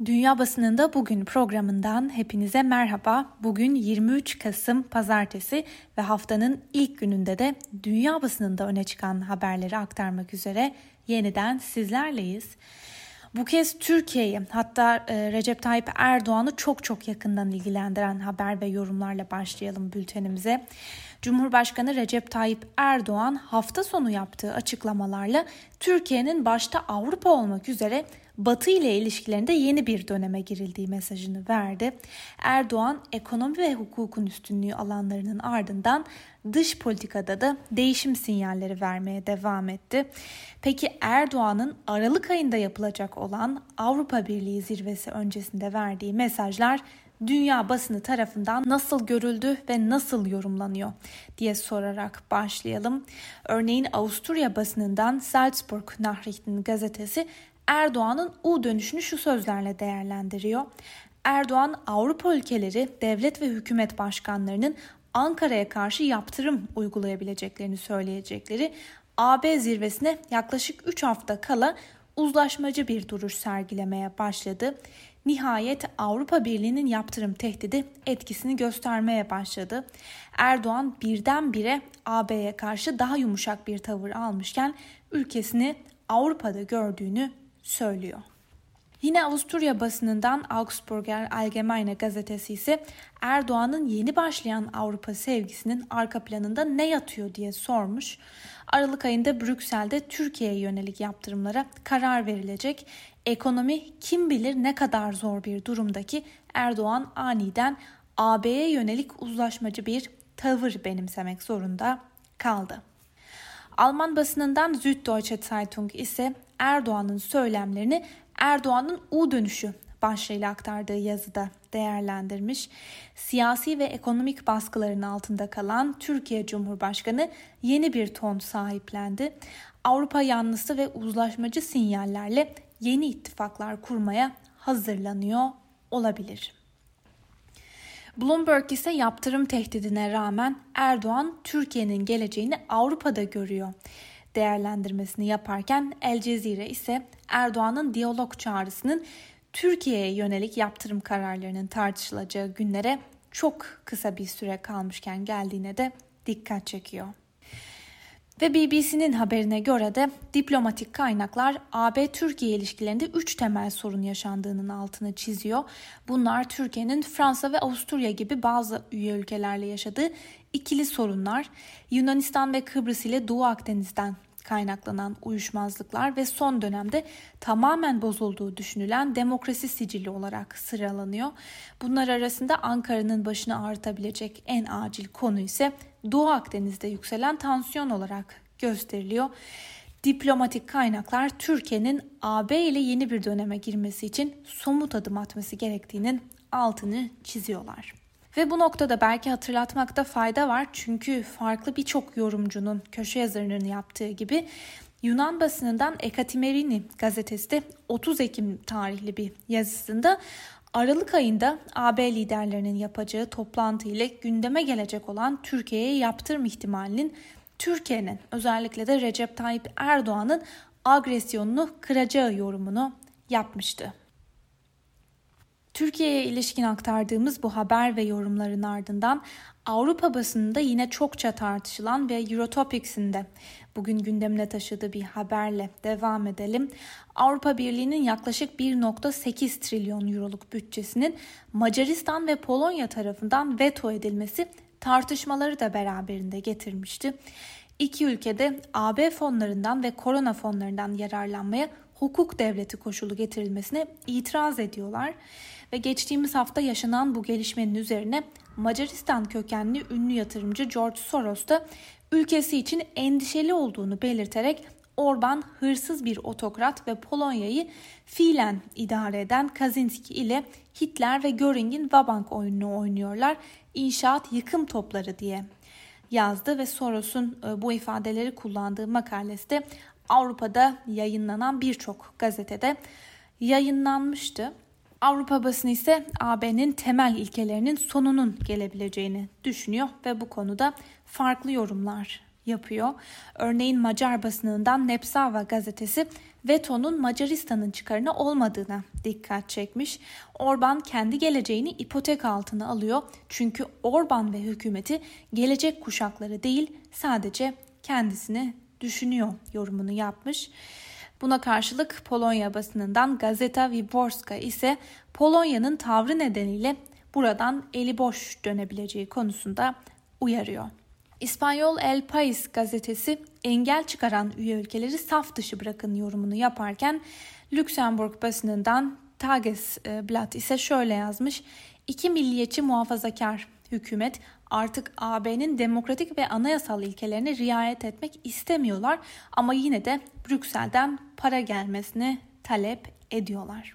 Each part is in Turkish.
Dünya Basınında Bugün programından hepinize merhaba. Bugün 23 Kasım Pazartesi ve haftanın ilk gününde de dünya basınında öne çıkan haberleri aktarmak üzere yeniden sizlerleyiz. Bu kez Türkiye'yi hatta e, Recep Tayyip Erdoğan'ı çok çok yakından ilgilendiren haber ve yorumlarla başlayalım bültenimize. Cumhurbaşkanı Recep Tayyip Erdoğan hafta sonu yaptığı açıklamalarla Türkiye'nin başta Avrupa olmak üzere Batı ile ilişkilerinde yeni bir döneme girildiği mesajını verdi. Erdoğan ekonomi ve hukukun üstünlüğü alanlarının ardından dış politikada da değişim sinyalleri vermeye devam etti. Peki Erdoğan'ın Aralık ayında yapılacak olan Avrupa Birliği zirvesi öncesinde verdiği mesajlar dünya basını tarafından nasıl görüldü ve nasıl yorumlanıyor diye sorarak başlayalım. Örneğin Avusturya basınından Salzburg Nachrichten gazetesi Erdoğan'ın U dönüşünü şu sözlerle değerlendiriyor. Erdoğan Avrupa ülkeleri devlet ve hükümet başkanlarının Ankara'ya karşı yaptırım uygulayabileceklerini söyleyecekleri AB zirvesine yaklaşık 3 hafta kala uzlaşmacı bir duruş sergilemeye başladı. Nihayet Avrupa Birliği'nin yaptırım tehdidi etkisini göstermeye başladı. Erdoğan birdenbire AB'ye karşı daha yumuşak bir tavır almışken ülkesini Avrupa'da gördüğünü söylüyor. Yine Avusturya basınından Augsburger Allgemeine gazetesi ise Erdoğan'ın yeni başlayan Avrupa sevgisinin arka planında ne yatıyor diye sormuş. Aralık ayında Brüksel'de Türkiye'ye yönelik yaptırımlara karar verilecek. Ekonomi kim bilir ne kadar zor bir durumdaki Erdoğan aniden AB'ye yönelik uzlaşmacı bir tavır benimsemek zorunda kaldı. Alman basınından Süddeutsche Zeitung ise Erdoğan'ın söylemlerini Erdoğan'ın U dönüşü başlığıyla aktardığı yazıda değerlendirmiş. Siyasi ve ekonomik baskıların altında kalan Türkiye Cumhurbaşkanı yeni bir ton sahiplendi. Avrupa yanlısı ve uzlaşmacı sinyallerle yeni ittifaklar kurmaya hazırlanıyor olabilir. Bloomberg ise yaptırım tehdidine rağmen Erdoğan Türkiye'nin geleceğini Avrupa'da görüyor değerlendirmesini yaparken El Cezire ise Erdoğan'ın diyalog çağrısının Türkiye'ye yönelik yaptırım kararlarının tartışılacağı günlere çok kısa bir süre kalmışken geldiğine de dikkat çekiyor. Ve BBC'nin haberine göre de diplomatik kaynaklar AB-Türkiye ilişkilerinde üç temel sorun yaşandığının altını çiziyor. Bunlar Türkiye'nin Fransa ve Avusturya gibi bazı üye ülkelerle yaşadığı ikili sorunlar, Yunanistan ve Kıbrıs ile Doğu Akdeniz'den kaynaklanan uyuşmazlıklar ve son dönemde tamamen bozulduğu düşünülen demokrasi sicili olarak sıralanıyor. Bunlar arasında Ankara'nın başını ağrıtabilecek en acil konu ise Doğu Akdeniz'de yükselen tansiyon olarak gösteriliyor. Diplomatik kaynaklar Türkiye'nin AB ile yeni bir döneme girmesi için somut adım atması gerektiğinin altını çiziyorlar. Ve bu noktada belki hatırlatmakta fayda var çünkü farklı birçok yorumcunun köşe yazarının yaptığı gibi Yunan basınından Ekatimerini gazetesi de 30 Ekim tarihli bir yazısında Aralık ayında AB liderlerinin yapacağı toplantı ile gündeme gelecek olan Türkiye'ye yaptırım ihtimalinin Türkiye'nin özellikle de Recep Tayyip Erdoğan'ın agresyonunu kıracağı yorumunu yapmıştı. Türkiye'ye ilişkin aktardığımız bu haber ve yorumların ardından Avrupa basınında yine çokça tartışılan ve Eurotopics'in de bugün gündemine taşıdığı bir haberle devam edelim. Avrupa Birliği'nin yaklaşık 1.8 trilyon euroluk bütçesinin Macaristan ve Polonya tarafından veto edilmesi tartışmaları da beraberinde getirmişti. İki ülkede AB fonlarından ve korona fonlarından yararlanmaya hukuk devleti koşulu getirilmesine itiraz ediyorlar ve geçtiğimiz hafta yaşanan bu gelişmenin üzerine Macaristan kökenli ünlü yatırımcı George Soros da ülkesi için endişeli olduğunu belirterek Orban hırsız bir otokrat ve Polonya'yı fiilen idare eden Kaczynski ile Hitler ve Göring'in Vabank oyununu oynuyorlar. İnşaat yıkım topları diye yazdı ve Soros'un e, bu ifadeleri kullandığı makalesi de Avrupa'da yayınlanan birçok gazetede yayınlanmıştı. Avrupa basını ise AB'nin temel ilkelerinin sonunun gelebileceğini düşünüyor ve bu konuda farklı yorumlar yapıyor. Örneğin Macar basınından Nepsava gazetesi vetonun Macaristan'ın çıkarına olmadığına dikkat çekmiş. Orban kendi geleceğini ipotek altına alıyor. Çünkü Orban ve hükümeti gelecek kuşakları değil sadece kendisini düşünüyor yorumunu yapmış. Buna karşılık Polonya basınından Gazeta Wyborska ise Polonya'nın tavrı nedeniyle buradan eli boş dönebileceği konusunda uyarıyor. İspanyol El País gazetesi engel çıkaran üye ülkeleri saf dışı bırakın yorumunu yaparken Lüksemburg basınından Tagesblatt ise şöyle yazmış. İki milliyetçi muhafazakar hükümet artık AB'nin demokratik ve anayasal ilkelerine riayet etmek istemiyorlar ama yine de Brüksel'den para gelmesini talep ediyorlar.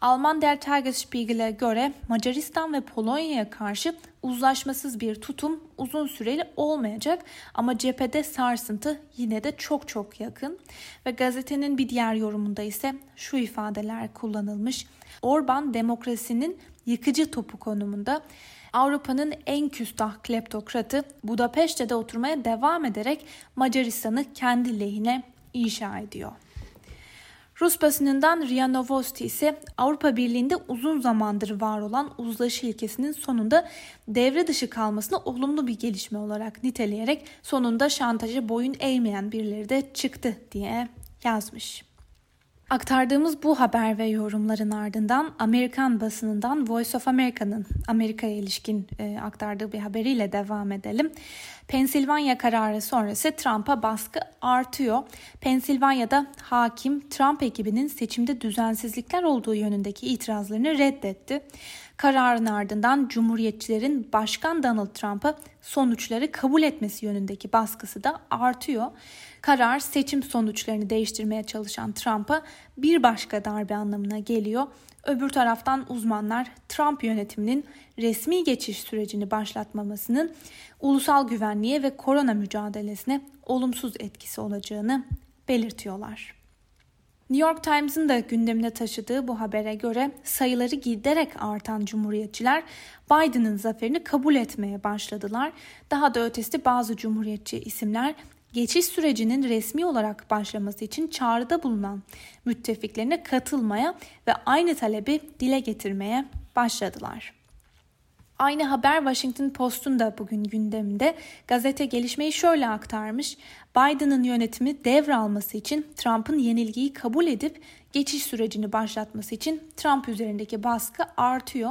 Alman Der Tagesspiegel'e göre Macaristan ve Polonya'ya karşı uzlaşmasız bir tutum uzun süreli olmayacak ama cephede sarsıntı yine de çok çok yakın ve gazetenin bir diğer yorumunda ise şu ifadeler kullanılmış. Orban demokrasinin yıkıcı topu konumunda Avrupa'nın en küstah kleptokratı Budapeşte'de oturmaya devam ederek Macaristan'ı kendi lehine inşa ediyor. Rus basınından RIA Novosti ise Avrupa Birliği'nde uzun zamandır var olan uzlaşı ilkesinin sonunda devre dışı kalmasını olumlu bir gelişme olarak niteleyerek sonunda şantaja boyun eğmeyen birileri de çıktı diye yazmış. Aktardığımız bu haber ve yorumların ardından Amerikan basınından Voice of America'nın Amerika'ya ilişkin e, aktardığı bir haberiyle devam edelim. Pensilvanya kararı sonrası Trump'a baskı artıyor. Pensilvanya'da hakim Trump ekibinin seçimde düzensizlikler olduğu yönündeki itirazlarını reddetti. Kararın ardından Cumhuriyetçilerin Başkan Donald Trump'a sonuçları kabul etmesi yönündeki baskısı da artıyor. Karar seçim sonuçlarını değiştirmeye çalışan Trump'a bir başka darbe anlamına geliyor. Öbür taraftan uzmanlar Trump yönetiminin resmi geçiş sürecini başlatmamasının ulusal güvenliğe ve korona mücadelesine olumsuz etkisi olacağını belirtiyorlar. New York Times'ın da gündemine taşıdığı bu habere göre sayıları giderek artan cumhuriyetçiler Biden'ın zaferini kabul etmeye başladılar. Daha da ötesi bazı cumhuriyetçi isimler geçiş sürecinin resmi olarak başlaması için çağrıda bulunan müttefiklerine katılmaya ve aynı talebi dile getirmeye başladılar. Aynı haber Washington Post'un da bugün gündeminde. Gazete gelişmeyi şöyle aktarmış. Biden'ın yönetimi devralması için Trump'ın yenilgiyi kabul edip geçiş sürecini başlatması için Trump üzerindeki baskı artıyor.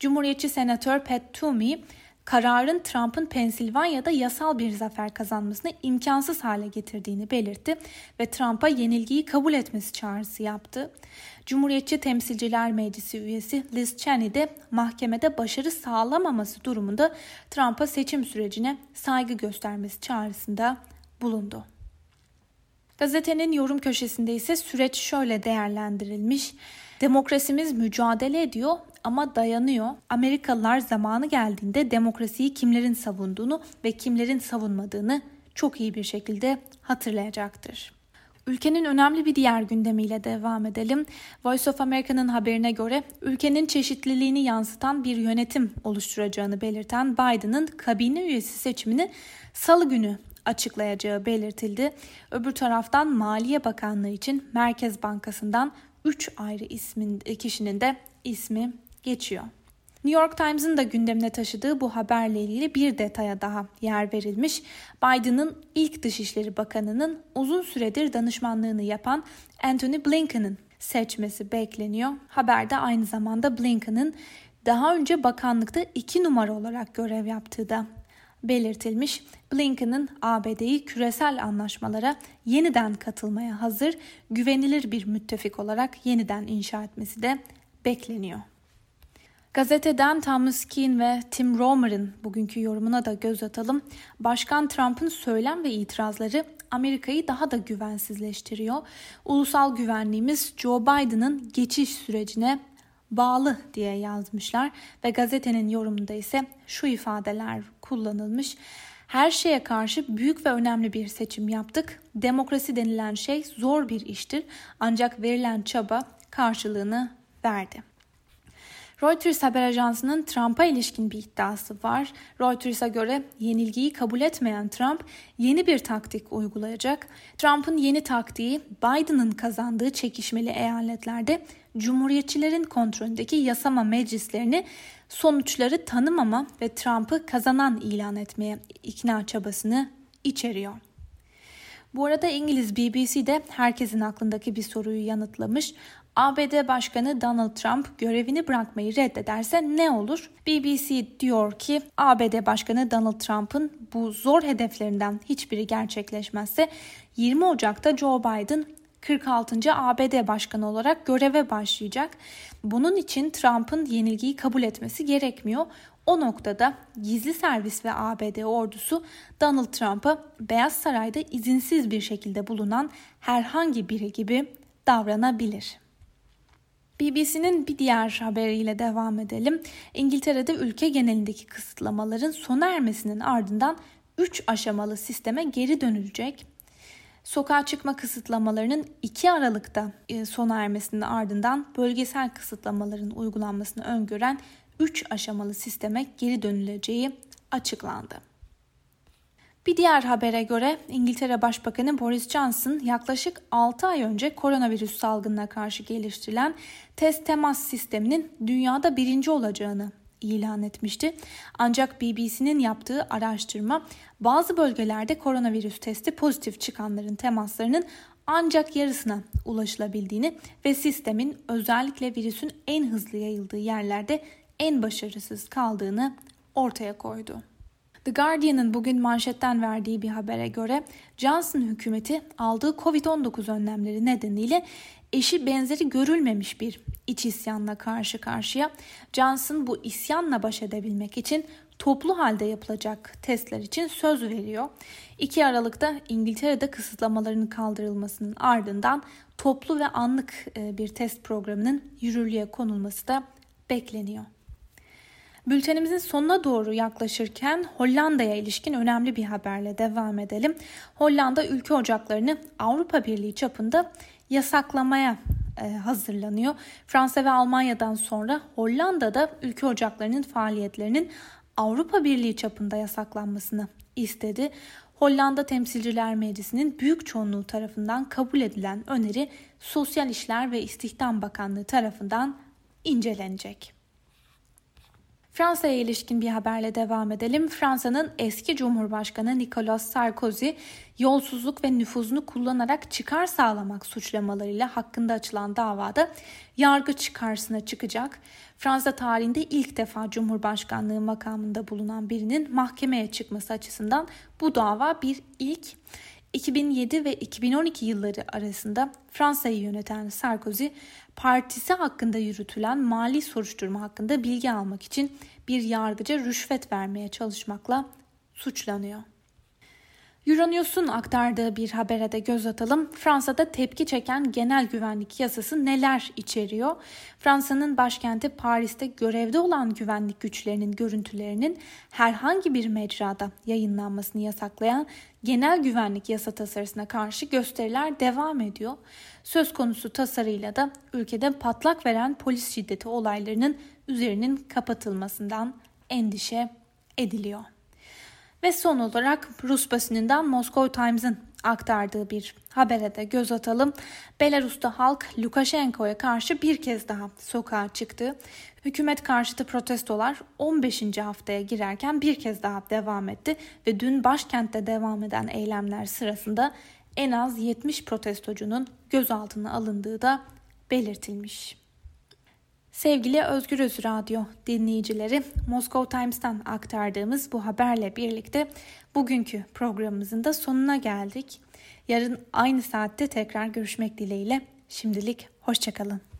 Cumhuriyetçi Senatör Pat Toomey kararın Trump'ın Pensilvanya'da yasal bir zafer kazanmasını imkansız hale getirdiğini belirtti ve Trump'a yenilgiyi kabul etmesi çağrısı yaptı. Cumhuriyetçi Temsilciler Meclisi üyesi Liz Cheney de mahkemede başarı sağlamaması durumunda Trump'a seçim sürecine saygı göstermesi çağrısında bulundu. Gazetenin yorum köşesinde ise süreç şöyle değerlendirilmiş. Demokrasimiz mücadele ediyor ama dayanıyor. Amerikalılar zamanı geldiğinde demokrasiyi kimlerin savunduğunu ve kimlerin savunmadığını çok iyi bir şekilde hatırlayacaktır. Ülkenin önemli bir diğer gündemiyle devam edelim. Voice of America'nın haberine göre ülkenin çeşitliliğini yansıtan bir yönetim oluşturacağını belirten Biden'ın kabine üyesi seçimini salı günü açıklayacağı belirtildi. Öbür taraftan Maliye Bakanlığı için Merkez Bankası'ndan 3 ayrı ismin kişinin de ismi geçiyor. New York Times'ın da gündemine taşıdığı bu haberle ilgili bir detaya daha yer verilmiş. Biden'ın ilk Dışişleri Bakanı'nın uzun süredir danışmanlığını yapan Anthony Blinken'ın seçmesi bekleniyor. Haberde aynı zamanda Blinken'ın daha önce bakanlıkta iki numara olarak görev yaptığı da belirtilmiş. Blinken'ın ABD'yi küresel anlaşmalara yeniden katılmaya hazır, güvenilir bir müttefik olarak yeniden inşa etmesi de bekleniyor. Gazeteden Thomas Keane ve Tim Romer'ın bugünkü yorumuna da göz atalım. Başkan Trump'ın söylem ve itirazları Amerika'yı daha da güvensizleştiriyor. Ulusal güvenliğimiz Joe Biden'ın geçiş sürecine bağlı diye yazmışlar ve gazetenin yorumunda ise şu ifadeler kullanılmış. Her şeye karşı büyük ve önemli bir seçim yaptık. Demokrasi denilen şey zor bir iştir ancak verilen çaba karşılığını verdi. Reuters haber ajansının Trump'a ilişkin bir iddiası var. Reuters'a göre yenilgiyi kabul etmeyen Trump yeni bir taktik uygulayacak. Trump'ın yeni taktiği Biden'ın kazandığı çekişmeli eyaletlerde Cumhuriyetçilerin kontrolündeki yasama meclislerini sonuçları tanımama ve Trump'ı kazanan ilan etmeye ikna çabasını içeriyor. Bu arada İngiliz BBC de herkesin aklındaki bir soruyu yanıtlamış. ABD Başkanı Donald Trump görevini bırakmayı reddederse ne olur? BBC diyor ki ABD Başkanı Donald Trump'ın bu zor hedeflerinden hiçbiri gerçekleşmezse 20 Ocak'ta Joe Biden 46. ABD Başkanı olarak göreve başlayacak. Bunun için Trump'ın yenilgiyi kabul etmesi gerekmiyor. O noktada gizli servis ve ABD ordusu Donald Trump'a Beyaz Saray'da izinsiz bir şekilde bulunan herhangi biri gibi davranabilir. BBC'nin bir diğer haberiyle devam edelim. İngiltere'de ülke genelindeki kısıtlamaların sona ermesinin ardından 3 aşamalı sisteme geri dönülecek. Sokağa çıkma kısıtlamalarının 2 Aralık'ta e, sona ermesinin ardından bölgesel kısıtlamaların uygulanmasını öngören 3 aşamalı sisteme geri dönüleceği açıklandı. Bir diğer habere göre İngiltere Başbakanı Boris Johnson yaklaşık 6 ay önce koronavirüs salgınına karşı geliştirilen test temas sisteminin dünyada birinci olacağını ilan etmişti. Ancak BBC'nin yaptığı araştırma bazı bölgelerde koronavirüs testi pozitif çıkanların temaslarının ancak yarısına ulaşılabildiğini ve sistemin özellikle virüsün en hızlı yayıldığı yerlerde en başarısız kaldığını ortaya koydu. The Guardian'ın bugün manşetten verdiği bir habere göre Johnson hükümeti aldığı Covid-19 önlemleri nedeniyle eşi benzeri görülmemiş bir iç isyanla karşı karşıya. Johnson bu isyanla baş edebilmek için toplu halde yapılacak testler için söz veriyor. 2 Aralık'ta İngiltere'de kısıtlamaların kaldırılmasının ardından toplu ve anlık e, bir test programının yürürlüğe konulması da bekleniyor. Bültenimizin sonuna doğru yaklaşırken Hollanda'ya ilişkin önemli bir haberle devam edelim. Hollanda ülke ocaklarını Avrupa Birliği çapında yasaklamaya e, hazırlanıyor. Fransa ve Almanya'dan sonra Hollanda'da ülke ocaklarının faaliyetlerinin Avrupa Birliği çapında yasaklanmasını istedi. Hollanda Temsilciler Meclisi'nin büyük çoğunluğu tarafından kabul edilen öneri Sosyal İşler ve İstihdam Bakanlığı tarafından incelenecek. Fransa'ya ilişkin bir haberle devam edelim. Fransa'nın eski Cumhurbaşkanı Nicolas Sarkozy yolsuzluk ve nüfuzunu kullanarak çıkar sağlamak suçlamalarıyla hakkında açılan davada yargıç karşısına çıkacak. Fransa tarihinde ilk defa Cumhurbaşkanlığı makamında bulunan birinin mahkemeye çıkması açısından bu dava bir ilk. 2007 ve 2012 yılları arasında Fransa'yı yöneten Sarkozy, partisi hakkında yürütülen mali soruşturma hakkında bilgi almak için bir yargıca rüşvet vermeye çalışmakla suçlanıyor. Euronews'un aktardığı bir habere de göz atalım. Fransa'da tepki çeken genel güvenlik yasası neler içeriyor? Fransa'nın başkenti Paris'te görevde olan güvenlik güçlerinin görüntülerinin herhangi bir mecrada yayınlanmasını yasaklayan genel güvenlik yasa tasarısına karşı gösteriler devam ediyor. Söz konusu tasarıyla da ülkede patlak veren polis şiddeti olaylarının üzerinin kapatılmasından endişe ediliyor. Ve son olarak Rus basınından Moscow Times'ın aktardığı bir habere de göz atalım. Belarus'ta halk Lukashenko'ya karşı bir kez daha sokağa çıktı. Hükümet karşıtı protestolar 15. haftaya girerken bir kez daha devam etti ve dün başkentte devam eden eylemler sırasında en az 70 protestocunun gözaltına alındığı da belirtilmiş. Sevgili Özgür Öz Radyo dinleyicileri, Moscow Times'tan aktardığımız bu haberle birlikte bugünkü programımızın da sonuna geldik. Yarın aynı saatte tekrar görüşmek dileğiyle. Şimdilik hoşçakalın.